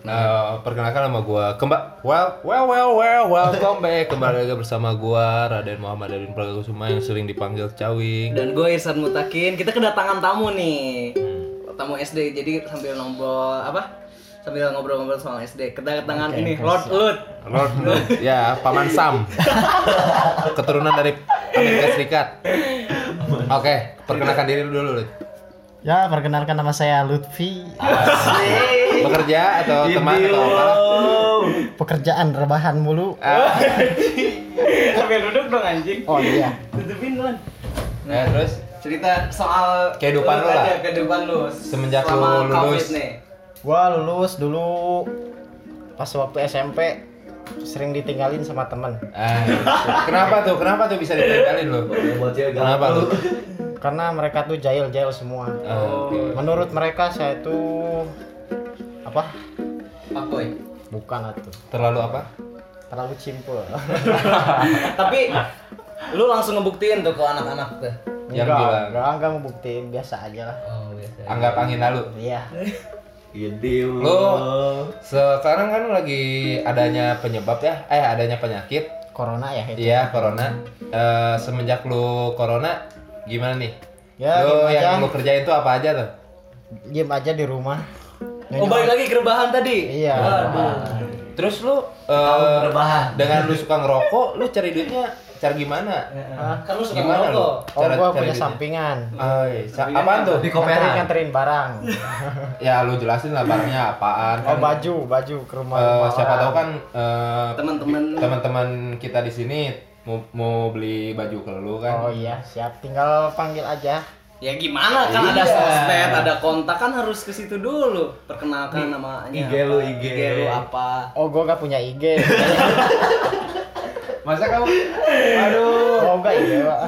Nah, perkenalkan nama gua Kemba well well well well welcome back kembali lagi bersama gua Raden Muhammad Dadin Pragasuma yang sering dipanggil Cawing. Dan gue Irsan Mutakin, kita kedatangan tamu nih Tamu SD, jadi sambil ngobrol, apa? Sambil ngobrol-ngobrol soal SD Kedatangan ini, Lord Lut Lord Lut, ya Paman Sam. Keturunan dari Amerika Serikat. Oke, perkenalkan diri lu dulu, Lut. Ya, perkenalkan nama saya Lutfi. Bekerja atau teman atau apa? Pekerjaan rebahan mulu. Ah, Sambil duduk dong anjing Oh iya. Tutupin Lon ya, terus Cerita soal Kehidupan lu lah. aja, Kehidupan lu Semenjak lu lulus. Covid nih Gua lulus dulu pas waktu SMP sering ditinggalin sama temen ah, kenapa tuh? Kenapa tuh bisa ditinggalin lu? Kenapa lu? Karena mereka tuh jahil-jahil semua. Ah, Menurut mereka saya tuh apa? Pakoy Bukan atuh. terlalu apa? Terlalu simpel. Tapi lu langsung ngebuktiin tuh ke anak-anak tuh Yang enggak, bilang. enggak, enggak mau buktiin biasa aja lah. Oh biasa Anggap angin lalu. Iya. Lu sekarang kan lagi adanya penyebab ya, eh adanya penyakit, Corona ya itu. iya corona. Eh, semenjak lu corona, gimana nih? Ya, lu diem yang aja. lu kerjain tuh apa aja tuh? Diem aja di rumah. Oh balik lagi ke rebahan tadi? Iya. Terus lu eh, dengan lu suka ngerokok, lu cari duitnya cara gimana? Kan lu suka Gimana lu? ngerokok. Oh, Cara- gua cari punya duitnya? sampingan. Oh, iya. Sa- apaan tuh? Nganterin nganterin barang. Ya lu jelasin lah barangnya apaan. Oh kan. baju, baju ke rumah. Rumah siapa tahu kan eh, Teman-teman teman-teman kita di sini mau, mau beli baju ke lu kan. Oh iya, siap. Tinggal panggil aja. Ya gimana kan ada Iya. sosmed, ada kontak kan harus ke situ dulu. Perkenalkan namanya. IG lu, IG. IG lu apa? Oh, gua gak punya IG. Masa kamu aduh oh, enggak IG, Pak.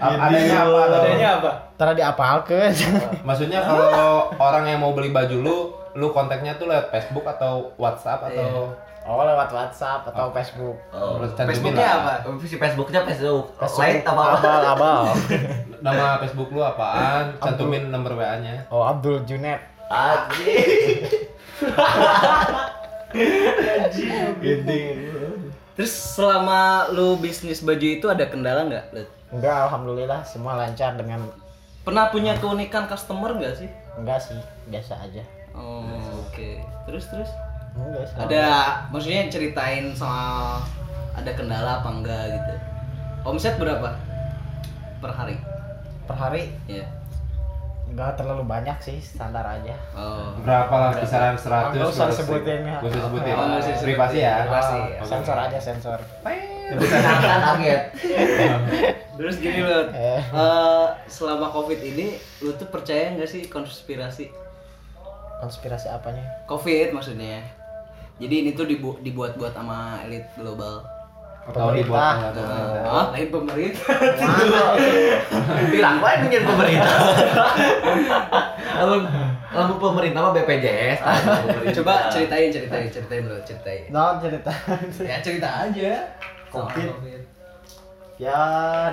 adanya apa? Adanya apa? Tara diapalkeun. Maksudnya kalau orang yang mau beli baju lu, lu kontaknya tuh lewat Facebook atau WhatsApp atau Oh, lewat WhatsApp atau Facebook. Oh. Terus cantumin Facebooknya apa? Si Facebooknya Facebook. Facebook. Light apa apa? Abal, abal. Nama Facebook lu apaan? Cantumin nomor WA-nya. Oh, Abdul Junet. Anjing. Terus selama lu bisnis baju itu ada kendala nggak? Lut? Enggak, alhamdulillah semua lancar dengan Pernah punya keunikan customer nggak sih? enggak sih, biasa aja. Oh, oke. Terus terus Enggak sih. ada maksudnya ceritain soal ada kendala apa enggak gitu. Omset berapa per hari? per hari Ya. enggak terlalu banyak sih, standar aja. Oh. Berapa lah kisaran 100 Nggak usah 200 disebutin ya. Gak usah sebutin. Oh. Privasi ya. Privasi. Ah, sensor aja sensor. Kan target. Terus gini loh, Eh. eh, selama covid ini lu tuh percaya nggak sih konspirasi Konspirasi apanya? covid maksudnya? Jadi ini tuh dibu- dibuat-buat sama elit global. Atau dibuat. Ah, lain pemerintah. Bilang gue punya pemerintah. Lalu lalu pemerintah mah BPJS. ah. Coba ceritain, ceritain, ceritain dulu, ceritain. No, cerita. Ya cerita aja. Covid. ya,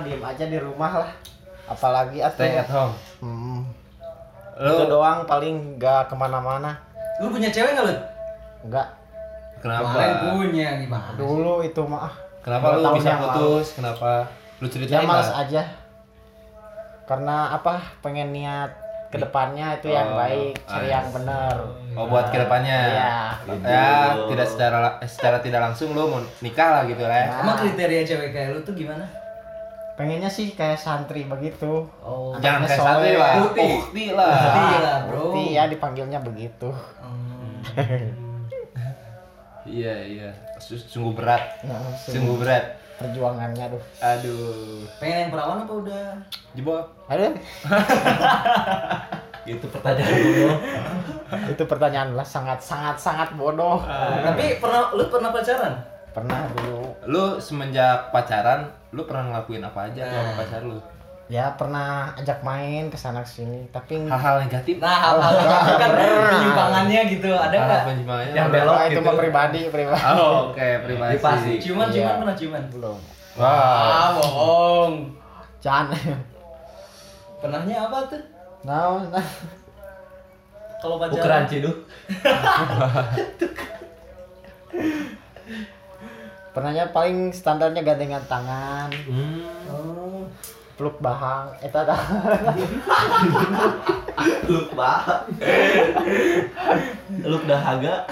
diem aja di rumah lah. Apalagi atau Stay at home. Hmm. Lu Itu doang paling nggak ke mana-mana. Lu punya cewek nggak lu? Enggak. Kenapa? Kemarin punya gimana? Dulu itu mah. ah, Kenapa lu bisa yang lalu. putus? Kenapa? Lu Ya ceritain males lah. aja. Karena apa? Pengen niat ke depannya itu yang Oh, baik, cari yang bener. Oh buat ke depannya. Iya. Ya tidak secara secara tidak langsung lu mau nikah lah gitu lah. ya. Emang kriteria cewek kayak lu tuh gimana? Pengennya sih kayak santri begitu. Oh, Jangan kayak santri lah. Bukti. Bukti lah. Bukti lah, bro. Bukti ya dipanggilnya begitu. Iya iya. Su- Sungguh berat. Nah, Sungguh berat. perjuangannya tuh. Aduh. Pengen yang perawan apa udah? Jebol. Aduh, Itu pertanyaan dulu. itu pertanyaan lah sangat sangat sangat bodoh. Tapi pernah lu pernah pacaran? Pernah dulu. Lu semenjak pacaran, lu pernah ngelakuin apa aja Nah. sama pacar lu? Ya pernah ajak main ke sana sini, tapi Hal-hal negatif. Nah, hal-hal negatif kan penyimpangannya gitu, ada nggak? penyimpangannya. Yang belok Ah, itu gitu. mah pribadi, pribadi. Oh, oke, privasi. Privasi. Ciuman, Iya. ciuman pernah ciuman? Belum. Wow. Ah, bohong. Jangan. Pernahnya apa tuh? Nah, nah. kalau Ukuran pacaran ciduk. Pernahnya paling standarnya gandengan tangan, Hmm. oh peluk bahang, eta dah. Luk bah. Luk dahaga.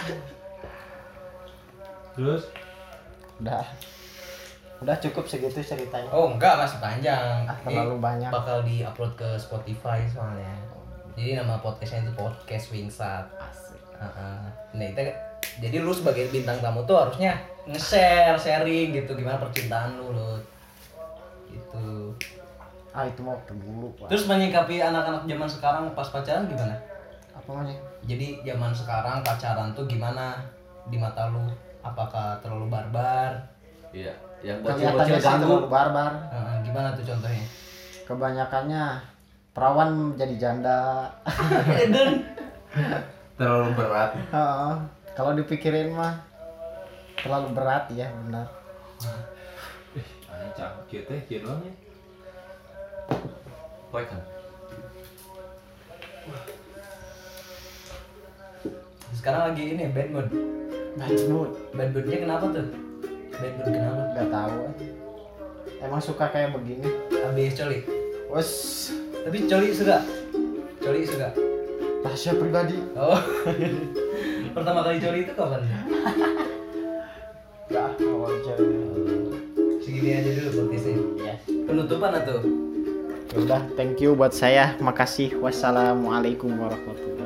Terus Udah. Udah cukup segitu ceritanya. oh enggak masih panjang Ah, terlalu banyak. bakal di upload ke Spotify soalnya jadi nama podcastnya itu podcast Wingsat Heeh. Nah kita jadi lu sebagai bintang tamu tuh harusnya nge-share, sharing gitu gimana percintaan lu lu. Gitu. Ah itu mau dulu. Pak. Terus menyikapi anak-anak zaman sekarang pas pacaran gimana? Apa namanya? Jadi zaman sekarang pacaran tuh gimana di mata lu? Apakah terlalu barbar? Iya, yang Kelihatannya bocil-bocil ganggu. terlalu barbar. Heeh, gimana tuh contohnya? Kebanyakannya perawan jadi janda. Eden. terlalu berat. Heeh. Kalau dipikirin mah terlalu berat ya benar. Kieu teh kieu kan. Sekarang lagi ini bad mood. Bad mood. Bad moodnya kenapa tuh? Bad mood kenapa? Gak tahu. Emang suka kayak begini. Habis coli. Wes Tapi coli suka. Coli suka. rahasia pribadi. Oh. Pertama kali coli itu kapan? Gak awal jadi. Segini aja dulu podcastnya. Ya. Penutupan atau? Udah, thank you buat saya. Makasih. Wassalamualaikum warahmatullahi